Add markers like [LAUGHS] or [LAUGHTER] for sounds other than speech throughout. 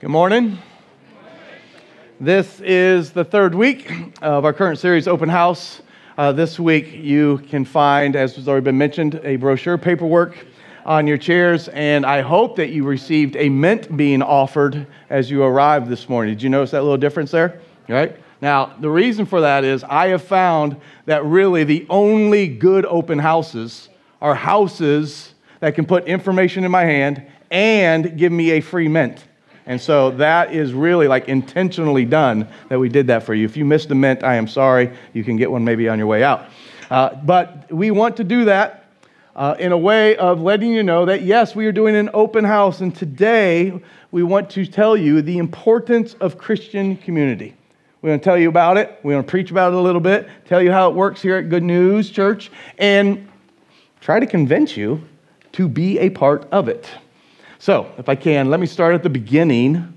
Good morning. This is the third week of our current series, Open House. Uh, this week, you can find, as has already been mentioned, a brochure paperwork on your chairs, and I hope that you received a mint being offered as you arrived this morning. Did you notice that little difference there? Right? Now, the reason for that is I have found that really the only good open houses are houses that can put information in my hand and give me a free mint. And so that is really like intentionally done that we did that for you. If you missed the mint, I am sorry. You can get one maybe on your way out. Uh, but we want to do that uh, in a way of letting you know that yes, we are doing an open house. And today we want to tell you the importance of Christian community. We want to tell you about it. We want to preach about it a little bit, tell you how it works here at Good News Church, and try to convince you to be a part of it. So, if I can, let me start at the beginning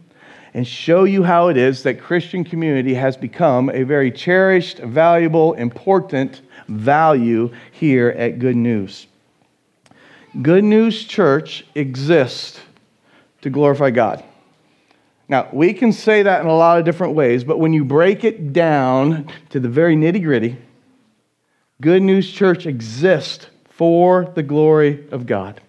and show you how it is that Christian community has become a very cherished, valuable, important value here at Good News. Good News Church exists to glorify God. Now, we can say that in a lot of different ways, but when you break it down to the very nitty gritty, Good News Church exists for the glory of God.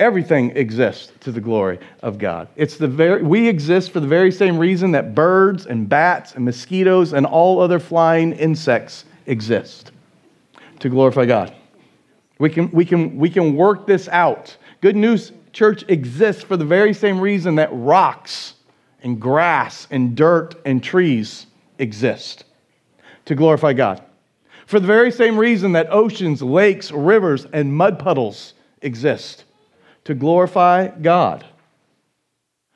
Everything exists to the glory of God. It's the very, we exist for the very same reason that birds and bats and mosquitoes and all other flying insects exist to glorify God. We can, we can, we can work this out. Good News Church exists for the very same reason that rocks and grass and dirt and trees exist to glorify God. For the very same reason that oceans, lakes, rivers, and mud puddles exist to glorify God.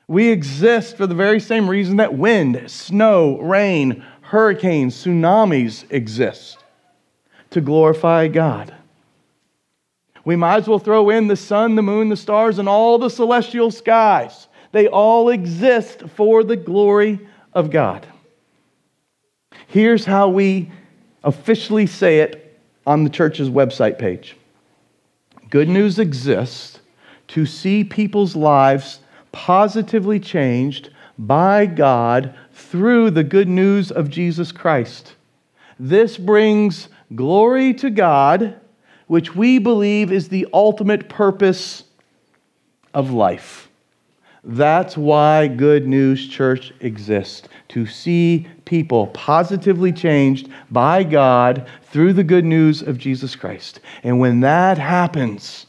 We exist for the very same reason that wind, snow, rain, hurricanes, tsunamis exist to glorify God. We might as well throw in the sun, the moon, the stars, and all the celestial skies. They all exist for the glory of God. Here's how we officially say it on the church's website page Good news exists to see people's lives positively changed by God through the good news of Jesus Christ. This brings glory to God, which we believe is the ultimate purpose of life. That's why Good News Church exists to see people positively changed by God through the good news of Jesus Christ. And when that happens,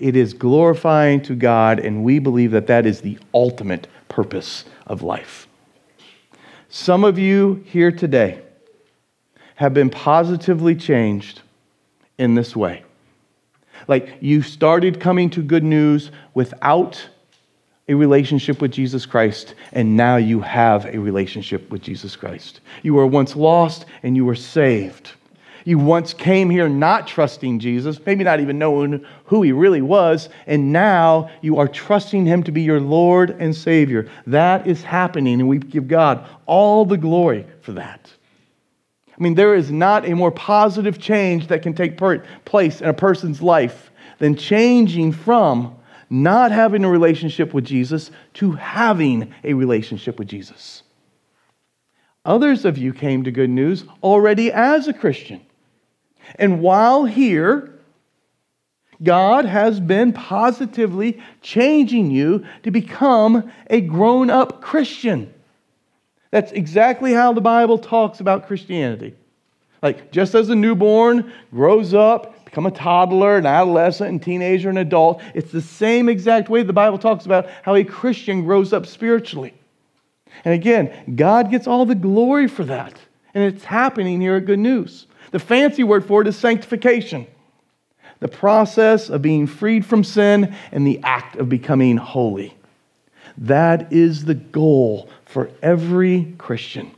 it is glorifying to God, and we believe that that is the ultimate purpose of life. Some of you here today have been positively changed in this way. Like you started coming to good news without a relationship with Jesus Christ, and now you have a relationship with Jesus Christ. You were once lost and you were saved. You once came here not trusting Jesus, maybe not even knowing who he really was, and now you are trusting him to be your Lord and Savior. That is happening, and we give God all the glory for that. I mean, there is not a more positive change that can take place in a person's life than changing from not having a relationship with Jesus to having a relationship with Jesus. Others of you came to good news already as a Christian. And while here, God has been positively changing you to become a grown up Christian. That's exactly how the Bible talks about Christianity. Like, just as a newborn grows up, become a toddler, an adolescent, and teenager, and adult, it's the same exact way the Bible talks about how a Christian grows up spiritually. And again, God gets all the glory for that. And it's happening here at Good News. The fancy word for it is sanctification the process of being freed from sin and the act of becoming holy. That is the goal for every Christian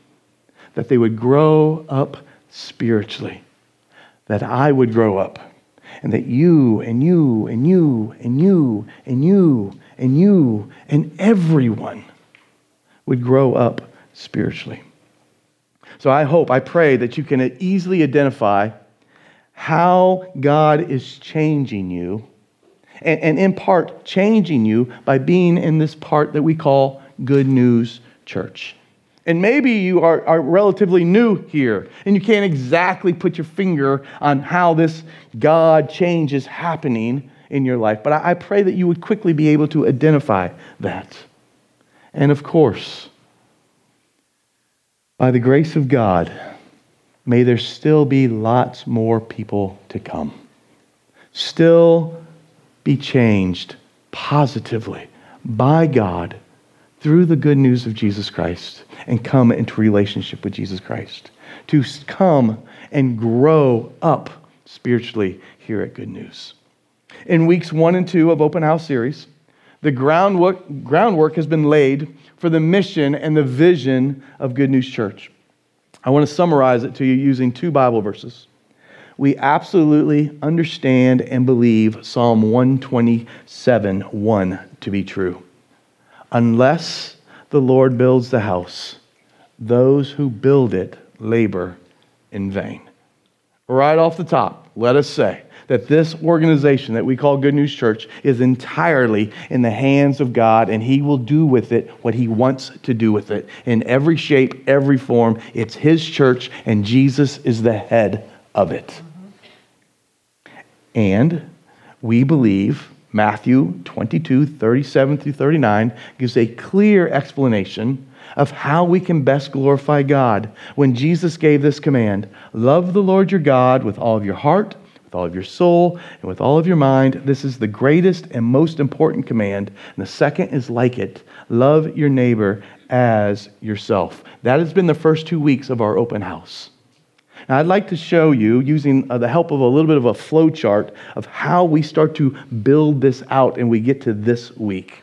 that they would grow up spiritually, that I would grow up, and that you and you and you and you and you and you and everyone would grow up spiritually. So I hope, I pray that you can easily identify how God is changing you and, and in part changing you by being in this part that we call Good News Church. And maybe you are, are relatively new here and you can't exactly put your finger on how this God change is happening in your life. But I, I pray that you would quickly be able to identify that. And of course, by the grace of God, may there still be lots more people to come. Still be changed positively by God through the good news of Jesus Christ and come into relationship with Jesus Christ. To come and grow up spiritually here at Good News. In weeks one and two of Open House series, the groundwork, groundwork has been laid for the mission and the vision of Good News Church. I want to summarize it to you using two Bible verses. We absolutely understand and believe Psalm 127 1 to be true. Unless the Lord builds the house, those who build it labor in vain. Right off the top, let us say that this organization that we call Good News Church is entirely in the hands of God, and He will do with it what He wants to do with it in every shape, every form. It's His church, and Jesus is the head of it. And we believe Matthew 22, 37 through 39 gives a clear explanation of how we can best glorify God when Jesus gave this command Love the Lord your God with all of your heart, with all of your soul, and with all of your mind. This is the greatest and most important command. And the second is like it love your neighbor as yourself. That has been the first two weeks of our open house. Now, I'd like to show you, using uh, the help of a little bit of a flow chart, of how we start to build this out and we get to this week.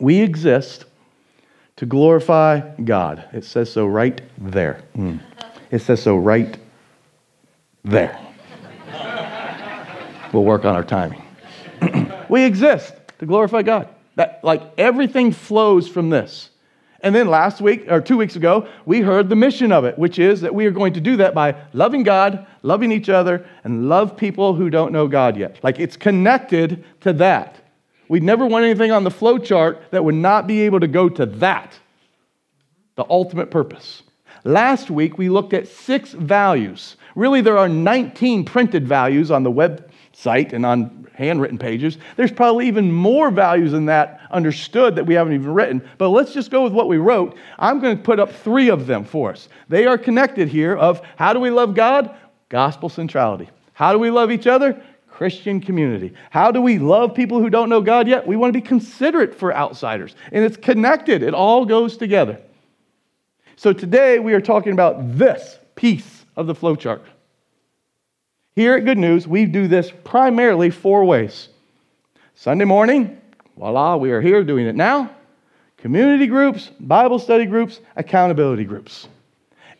We exist to glorify God. It says so right there. Mm. It says so right there. We'll work on our timing. [CLEARS THROAT] we exist to glorify God. That, like everything flows from this. And then last week, or two weeks ago, we heard the mission of it, which is that we are going to do that by loving God, loving each other, and love people who don't know God yet. Like it's connected to that. We'd never want anything on the flow chart that would not be able to go to that, the ultimate purpose. Last week, we looked at six values. Really, there are 19 printed values on the website and on handwritten pages. There's probably even more values than that understood that we haven't even written. But let's just go with what we wrote. I'm going to put up three of them for us. They are connected here of how do we love God? Gospel centrality. How do we love each other? Christian community. How do we love people who don't know God yet? We want to be considerate for outsiders. And it's connected, it all goes together. So today we are talking about this piece of the flowchart. Here at Good News, we do this primarily four ways Sunday morning, voila, we are here doing it now. Community groups, Bible study groups, accountability groups.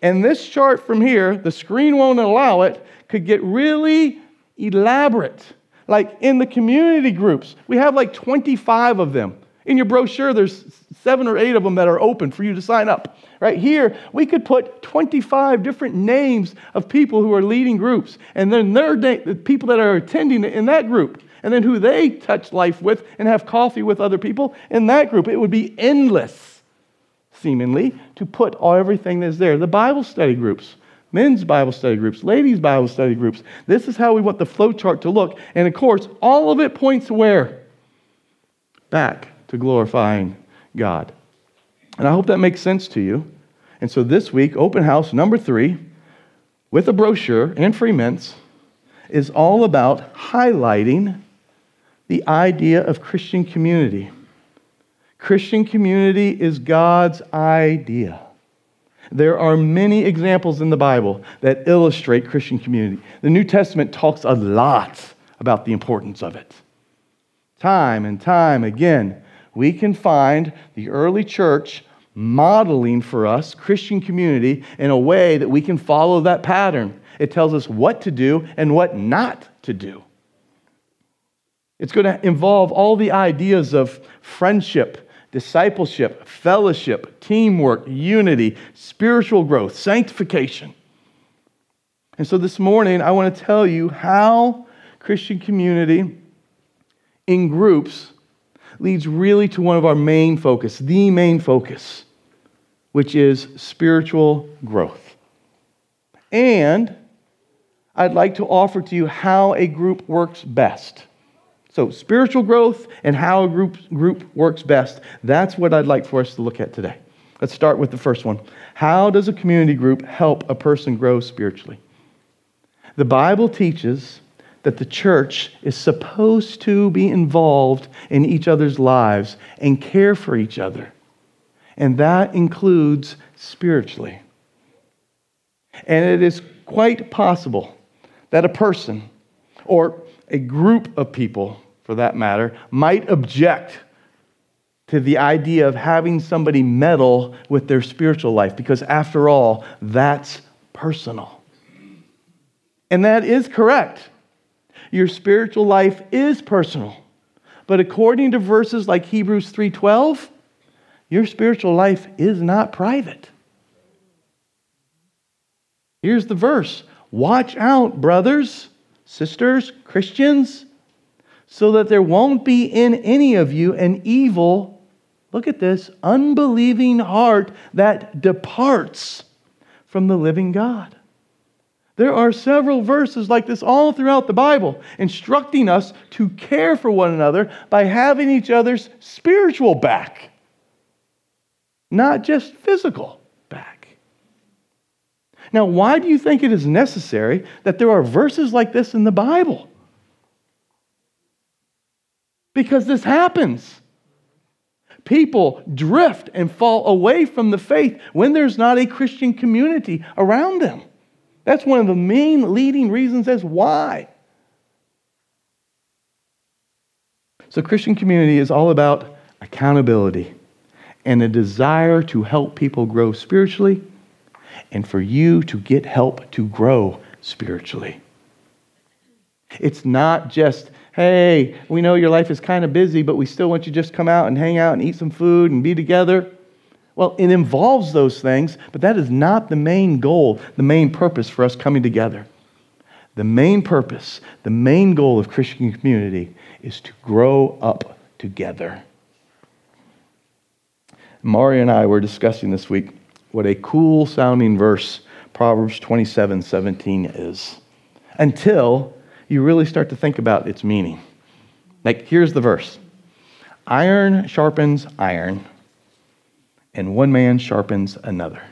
And this chart from here, the screen won't allow it, could get really elaborate. Like in the community groups, we have like 25 of them. In your brochure, there's seven or eight of them that are open for you to sign up. Right here, we could put 25 different names of people who are leading groups, and then there the people that are attending in that group, and then who they touch life with and have coffee with other people in that group. It would be endless, seemingly, to put all, everything that's there. The Bible study groups, men's Bible study groups, ladies' Bible study groups. This is how we want the flow chart to look. And of course, all of it points where? Back to glorifying God. And I hope that makes sense to you. And so this week, open house number three, with a brochure and free mints, is all about highlighting the idea of Christian community. Christian community is God's idea. There are many examples in the Bible that illustrate Christian community. The New Testament talks a lot about the importance of it. Time and time again, we can find the early church modeling for us Christian community in a way that we can follow that pattern. It tells us what to do and what not to do. It's going to involve all the ideas of friendship, discipleship, fellowship, teamwork, unity, spiritual growth, sanctification. And so this morning, I want to tell you how Christian community in groups leads really to one of our main focus, the main focus, which is spiritual growth. And I'd like to offer to you how a group works best. So, spiritual growth and how a group, group works best, that's what I'd like for us to look at today. Let's start with the first one. How does a community group help a person grow spiritually? The Bible teaches that the church is supposed to be involved in each other's lives and care for each other. And that includes spiritually. And it is quite possible that a person, or a group of people for that matter, might object to the idea of having somebody meddle with their spiritual life because, after all, that's personal. And that is correct. Your spiritual life is personal. But according to verses like Hebrews 3:12, your spiritual life is not private. Here's the verse. Watch out, brothers, sisters, Christians, so that there won't be in any of you an evil, look at this, unbelieving heart that departs from the living God. There are several verses like this all throughout the Bible instructing us to care for one another by having each other's spiritual back, not just physical back. Now, why do you think it is necessary that there are verses like this in the Bible? Because this happens. People drift and fall away from the faith when there's not a Christian community around them. That's one of the main leading reasons as why. So, Christian community is all about accountability and a desire to help people grow spiritually and for you to get help to grow spiritually. It's not just, hey, we know your life is kind of busy, but we still want you to just come out and hang out and eat some food and be together. Well, it involves those things, but that is not the main goal, the main purpose for us coming together. The main purpose, the main goal of Christian community is to grow up together. Mari and I were discussing this week what a cool sounding verse Proverbs 27 17 is until you really start to think about its meaning. Like, here's the verse Iron sharpens iron, and one man sharpens another.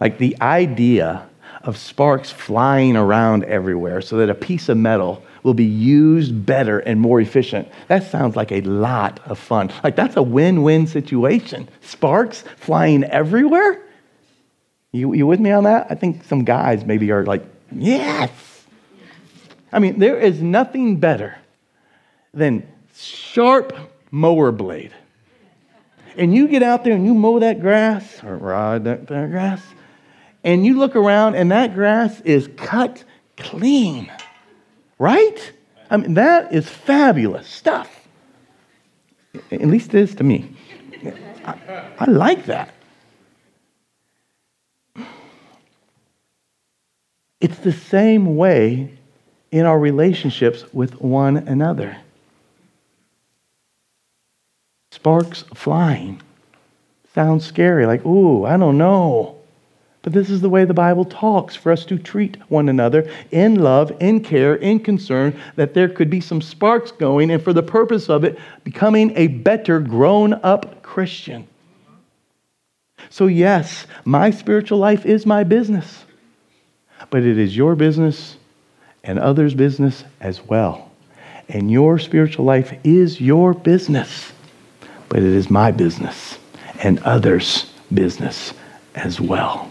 Like the idea of sparks flying around everywhere so that a piece of metal will be used better and more efficient. That sounds like a lot of fun. Like that's a win win situation. Sparks flying everywhere? You, you with me on that? I think some guys maybe are like, yes. I mean, there is nothing better than sharp mower blade and you get out there and you mow that grass or ride that, that grass, and you look around and that grass is cut clean, right? I mean, that is fabulous stuff. At least it is to me. I, I like that. It's the same way in our relationships with one another sparks flying. Sounds scary, like, ooh, I don't know. But this is the way the Bible talks for us to treat one another in love, in care, in concern, that there could be some sparks going, and for the purpose of it, becoming a better, grown up Christian. So, yes, my spiritual life is my business, but it is your business and others' business as well. And your spiritual life is your business but it is my business and others' business as well.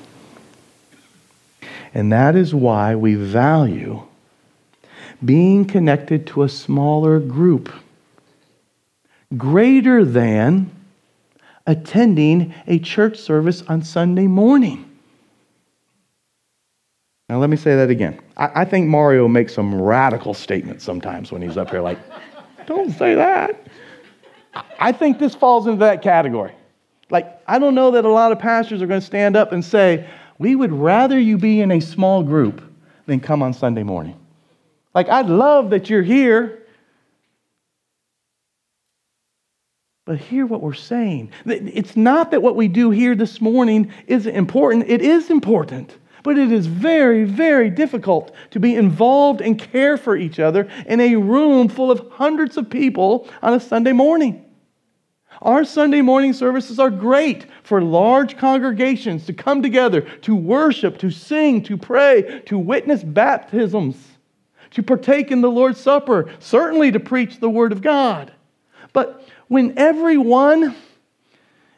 And that is why we value being connected to a smaller group greater than attending a church service on Sunday morning. Now, let me say that again. I, I think Mario makes some radical statements sometimes when he's up here, like, [LAUGHS] don't say that. I think this falls into that category. Like, I don't know that a lot of pastors are going to stand up and say, we would rather you be in a small group than come on Sunday morning. Like, I'd love that you're here, But hear what we're saying. It's not that what we do here this morning isn't important, it is important. But it is very, very difficult to be involved and care for each other in a room full of hundreds of people on a Sunday morning. Our Sunday morning services are great for large congregations to come together, to worship, to sing, to pray, to witness baptisms, to partake in the Lord's Supper, certainly to preach the Word of God. But when everyone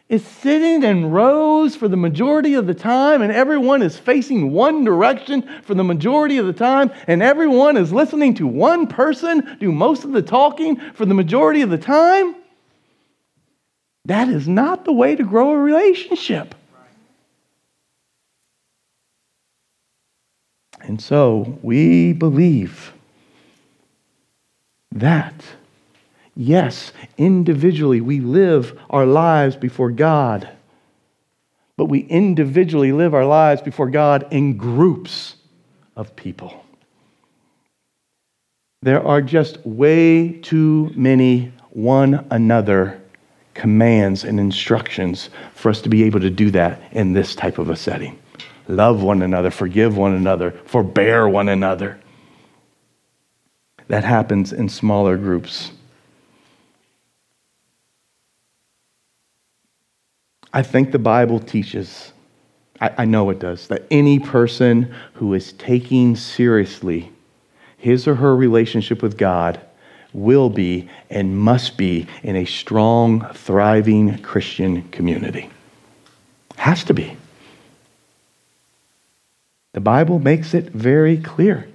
is sitting in rows for the majority of the time, and everyone is facing one direction for the majority of the time, and everyone is listening to one person do most of the talking for the majority of the time, that is not the way to grow a relationship. And so we believe that Yes, individually we live our lives before God, but we individually live our lives before God in groups of people. There are just way too many one another commands and instructions for us to be able to do that in this type of a setting. Love one another, forgive one another, forbear one another. That happens in smaller groups. I think the Bible teaches, I, I, know it does, that any person who is taking seriously his or her relationship with God will be and must be in a strong, thriving Christian community. Has to be. The Bible makes it very clear.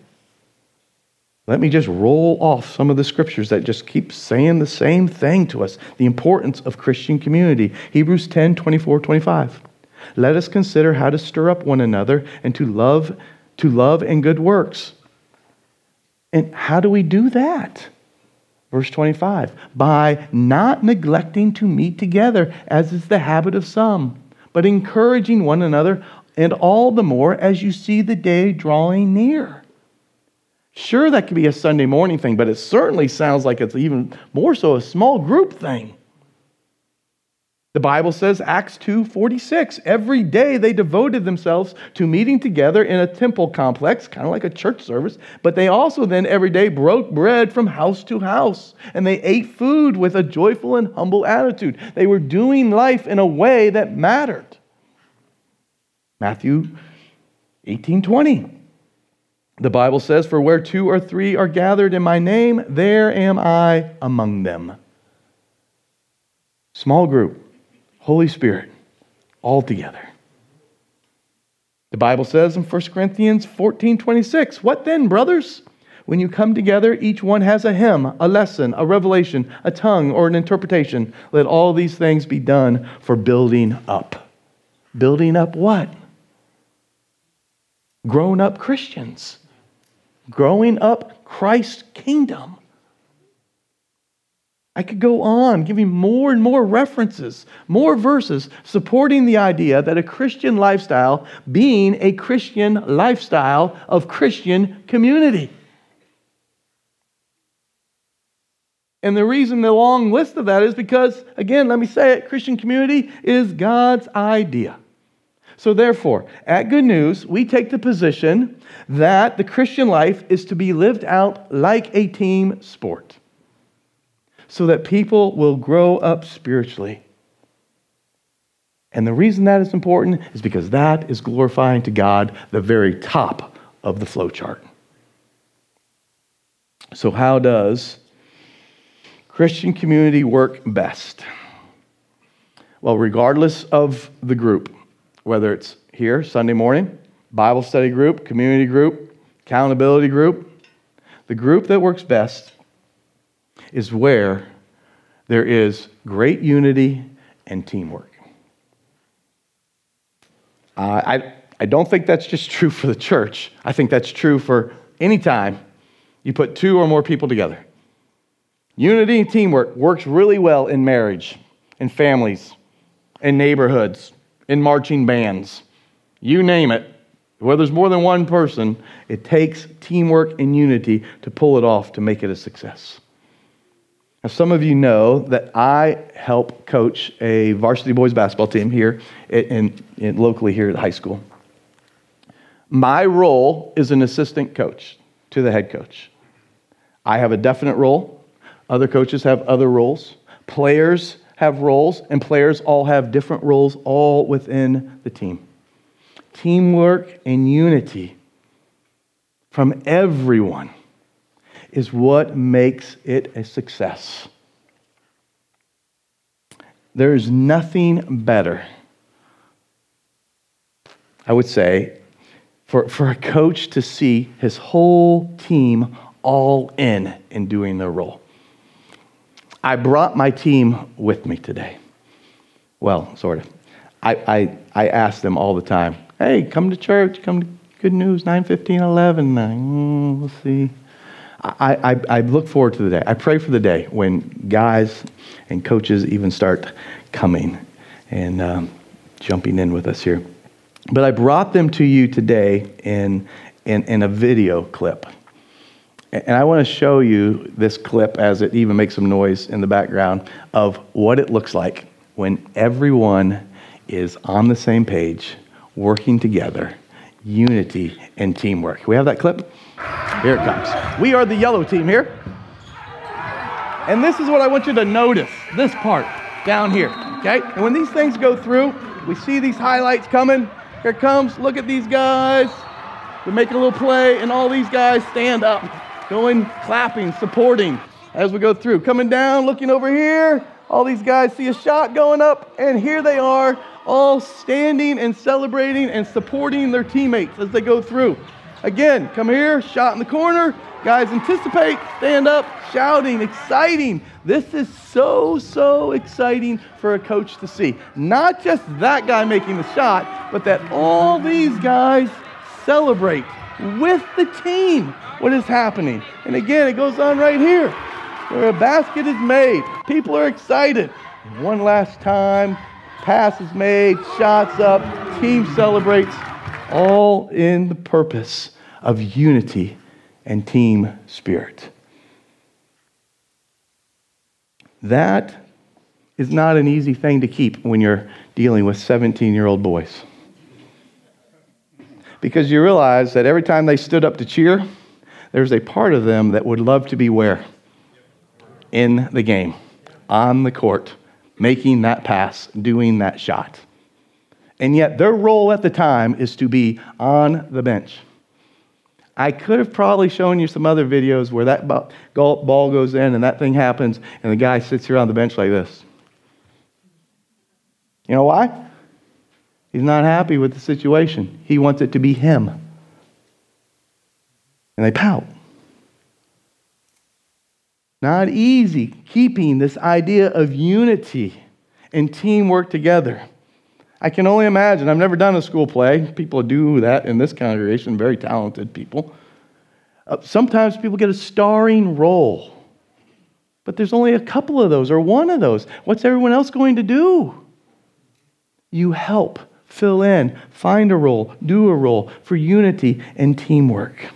Let me just roll off some of the scriptures that just keep saying the same thing to us the importance of Christian community. Hebrews 10 24, 25. Let us consider how to stir up one another and to love, to love and good works. And how do we do that? Verse 25 by not neglecting to meet together, as is the habit of some, but encouraging one another, and all the more as you see the day drawing near. Sure, that could be a Sunday morning thing, but it certainly sounds like it's even more so a small group thing. The Bible says, Acts 2:46, every day they devoted themselves to meeting together in a temple complex, kind of like a church service, but they also then every day broke bread from house to house, and they ate food with a joyful and humble attitude. They were doing life in a way that mattered. Matthew 18:20. The Bible says, For where two or three are gathered in my name, there am I among them. Small group, Holy Spirit, all together. The Bible says in 1 Corinthians 14 26, What then, brothers? When you come together, each one has a hymn, a lesson, a revelation, a tongue, or an interpretation. Let all these things be done for building up. Building up what? Grown up Christians growing up Christ's kingdom. I could go on giving more and more references, more verses supporting the idea that a Christian lifestyle being a Christian lifestyle of Christian community. And the reason the long list of that is because, again, let me say it Christian community is God's idea. So, therefore, at Good News, we take the position that the Christian life is to be lived out like a team sport so that people will grow up spiritually. And the reason that is important is because that is glorifying to God the very top of the flow chart. So, how does Christian community work best? Well, regardless of the group, whether it's here, Sunday morning, Bible study group, community group, accountability group. The group that works best is where there is great unity and teamwork. Uh, I, I don't think that's just true for the church. I think that's true for any time you put two or more people together. Unity and teamwork works really well in marriage, in families, in neighborhoods, in marching bands. You name it. Where there's more than one person, it takes teamwork and unity to pull it off to make it a success. Now, some of you know that I help coach a varsity boys basketball team here in, in, locally here at high school. My role is an assistant coach to the head coach. I have a definite role. Other coaches have other roles. Players have roles, and players all have different roles all within the team. Teamwork and unity from everyone is what makes it a success. There is nothing better, I would say, for, for a coach to see his whole team all in in doing their role. I brought my team with me today. Well, sort of. I, I, I ask them all the time, hey, come to church, come to Good News, 9, 15, 11. Mm, we'll see. I, I, I, look forward to the day. I pray for the day when guys and coaches even start coming and um, jumping in with us here. But I brought them to you today in, in, in a video clip. And I want to show you this clip as it even makes some noise in the background of what it looks like when everyone is on the same page, working together, unity and teamwork. We have that clip? Here it comes. We are the yellow team here. And this is what I want you to notice this part down here, okay? And when these things go through, we see these highlights coming. Here comes. Look at these guys. We make a little play, and all these guys stand up, going, clapping, supporting as we go through. Coming down, looking over here. All these guys see a shot going up, and here they are, all standing and celebrating and supporting their teammates as they go through. Again, come here, shot in the corner. Guys, anticipate, stand up, shouting, exciting. This is so, so exciting for a coach to see. Not just that guy making the shot, but that all these guys celebrate with the team what is happening. And again, it goes on right here where a basket is made. People are excited. One last time, pass is made, shots up, team celebrates, all in the purpose of unity and team spirit. That is not an easy thing to keep when you're dealing with 17 year old boys. Because you realize that every time they stood up to cheer, there's a part of them that would love to be where? In the game, on the court, making that pass, doing that shot. And yet their role at the time is to be on the bench. I could have probably shown you some other videos where that ball goes in and that thing happens, and the guy sits here on the bench like this. You know why? He's not happy with the situation. He wants it to be him. And they pout. Not easy keeping this idea of unity and teamwork together. I can only imagine. I've never done a school play. People do that in this congregation, very talented people. Uh, sometimes people get a starring role, but there's only a couple of those or one of those. What's everyone else going to do? You help, fill in, find a role, do a role for unity and teamwork.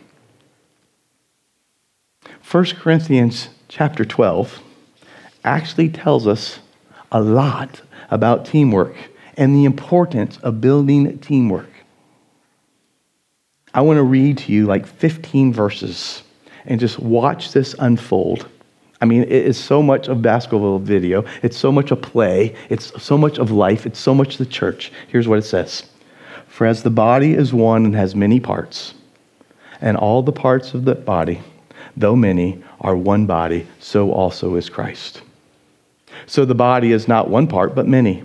1 Corinthians chapter 12 actually tells us a lot about teamwork and the importance of building teamwork. I want to read to you like 15 verses and just watch this unfold. I mean, it is so much of basketball video. It's so much a play. It's so much of life. It's so much the church. Here's what it says For as the body is one and has many parts, and all the parts of the body, though many, are one body, so also is Christ. So the body is not one part, but many.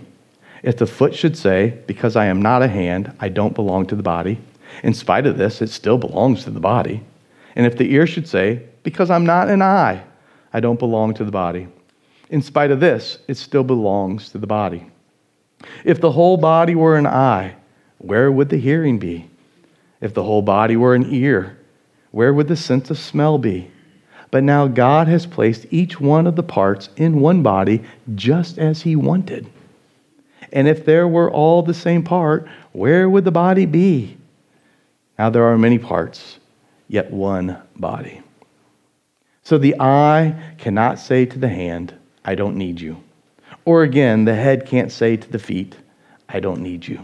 If the foot should say, Because I am not a hand, I don't belong to the body, in spite of this, it still belongs to the body. And if the ear should say, Because I'm not an eye, I don't belong to the body, in spite of this, it still belongs to the body. If the whole body were an eye, where would the hearing be? If the whole body were an ear, where would the sense of smell be? But now God has placed each one of the parts in one body just as He wanted. And if there were all the same part, where would the body be? Now there are many parts, yet one body. So the eye cannot say to the hand, I don't need you. Or again, the head can't say to the feet, I don't need you.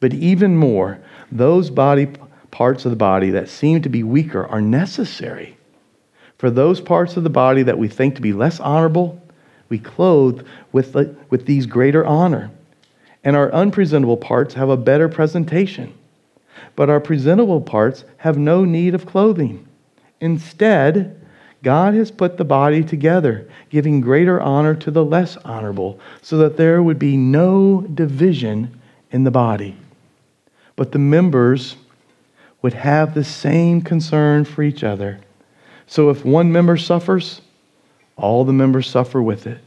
But even more, those body parts of the body that seem to be weaker are necessary. For those parts of the body that we think to be less honorable, we clothe with, the, with these greater honor. And our unpresentable parts have a better presentation. But our presentable parts have no need of clothing. Instead, God has put the body together, giving greater honor to the less honorable, so that there would be no division in the body. But the members would have the same concern for each other. So if one member suffers, all the members suffer with it.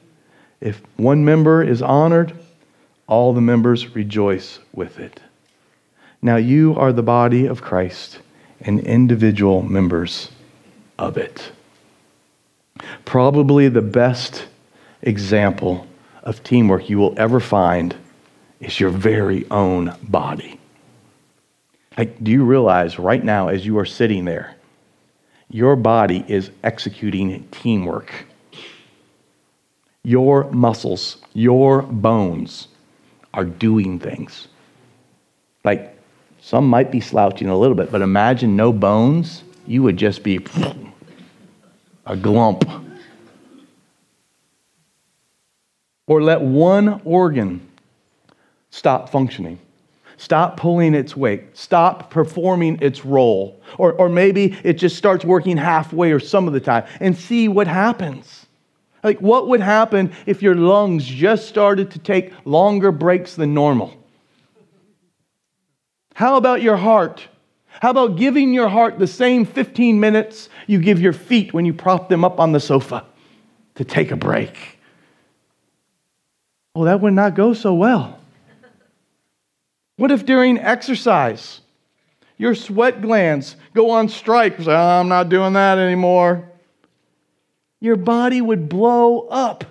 If one member is honored, all the members rejoice with it. Now you are the body of Christ and individual members of it. Probably the best example of teamwork you will ever find is your very own body. Like, do you realize right now, as you are sitting there, your body is executing teamwork? Your muscles, your bones are doing things. Like, some might be slouching a little bit, but imagine no bones, you would just be [SNIFFS] a glump. Or let one organ stop functioning. Stop pulling its weight. Stop performing its role. Or, or maybe it just starts working halfway or some of the time and see what happens. Like, what would happen if your lungs just started to take longer breaks than normal? How about your heart? How about giving your heart the same 15 minutes you give your feet when you prop them up on the sofa to take a break? Well, that would not go so well. What if during exercise your sweat glands go on strike? Say, oh, I'm not doing that anymore. Your body would blow up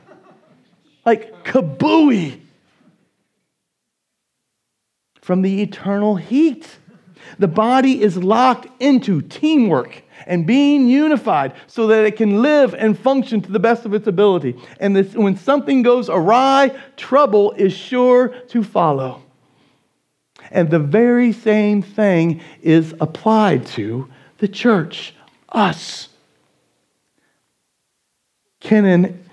like kabooey from the eternal heat. The body is locked into teamwork and being unified so that it can live and function to the best of its ability. And this, when something goes awry, trouble is sure to follow. And the very same thing is applied to the church, us. Kenan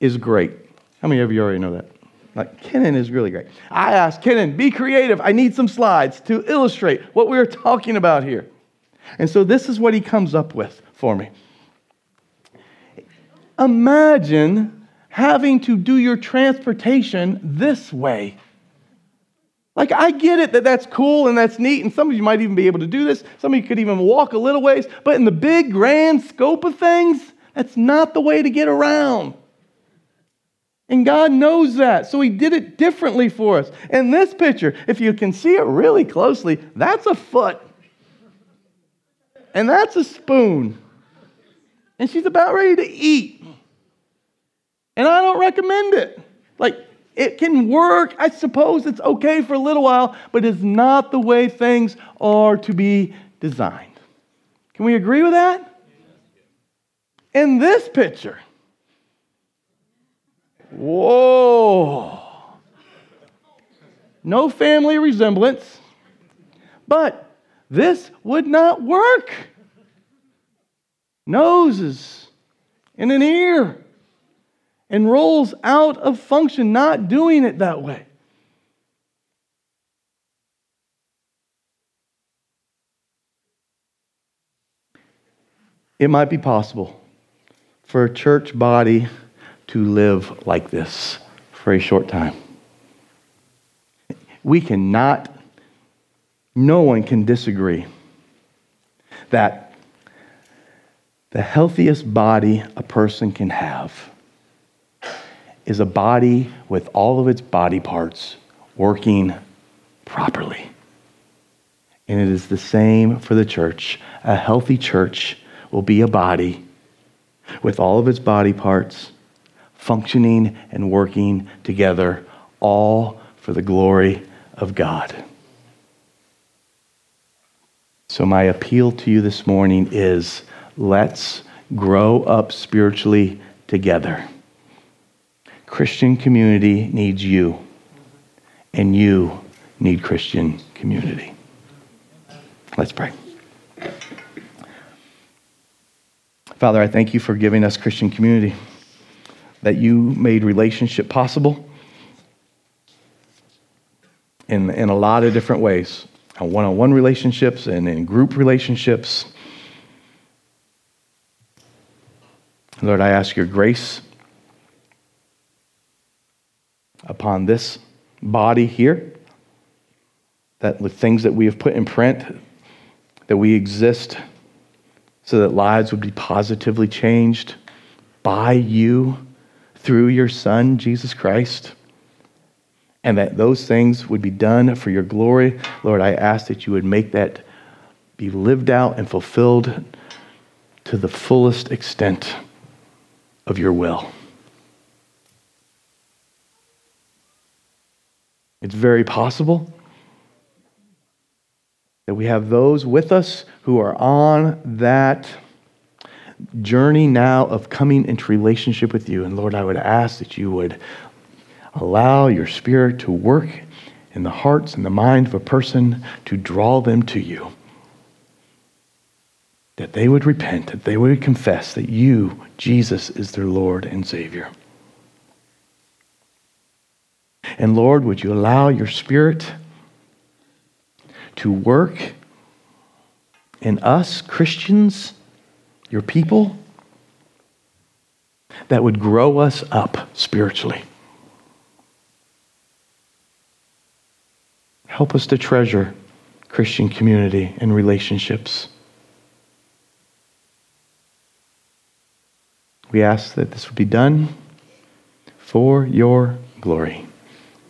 is great. How many of you already know that? Like, Kenan is really great. I asked Kenan, be creative. I need some slides to illustrate what we are talking about here. And so this is what he comes up with for me. Imagine having to do your transportation this way. Like, I get it that that's cool and that's neat, and some of you might even be able to do this. Some of you could even walk a little ways, but in the big, grand scope of things, that's not the way to get around. And God knows that. So He did it differently for us. In this picture, if you can see it really closely, that's a foot. And that's a spoon. And she's about ready to eat. And I don't recommend it. Like, it can work. I suppose it's okay for a little while, but it's not the way things are to be designed. Can we agree with that? In this picture, Whoa. No family resemblance, but this would not work. Noses in an ear and roles out of function, not doing it that way. It might be possible for a church body to live like this for a short time. We cannot, no one can disagree that the healthiest body a person can have is a body with all of its body parts working properly. And it is the same for the church. A healthy church will be a body with all of its body parts functioning and working together, all for the glory of God. So, my appeal to you this morning is let's grow up spiritually together. Christian community needs you, and you need Christian community. Let's pray. Father, I thank you for giving us Christian community, that you made relationship possible in, in a lot of different ways one on one relationships and in group relationships. Lord, I ask your grace upon this body here, that the things that we have put in print, that we exist so that lives would be positively changed by you through your Son, Jesus Christ, and that those things would be done for your glory. Lord, I ask that you would make that be lived out and fulfilled to the fullest extent of your will. It's very possible that we have those with us who are on that journey now of coming into relationship with you. And Lord, I would ask that you would allow your spirit to work in the hearts and the mind of a person to draw them to you. That they would repent, that they would confess that you, Jesus, is their Lord and Savior. And Lord, would you allow your Spirit to work in us, Christians, your people, that would grow us up spiritually? Help us to treasure Christian community and relationships. We ask that this would be done for your glory.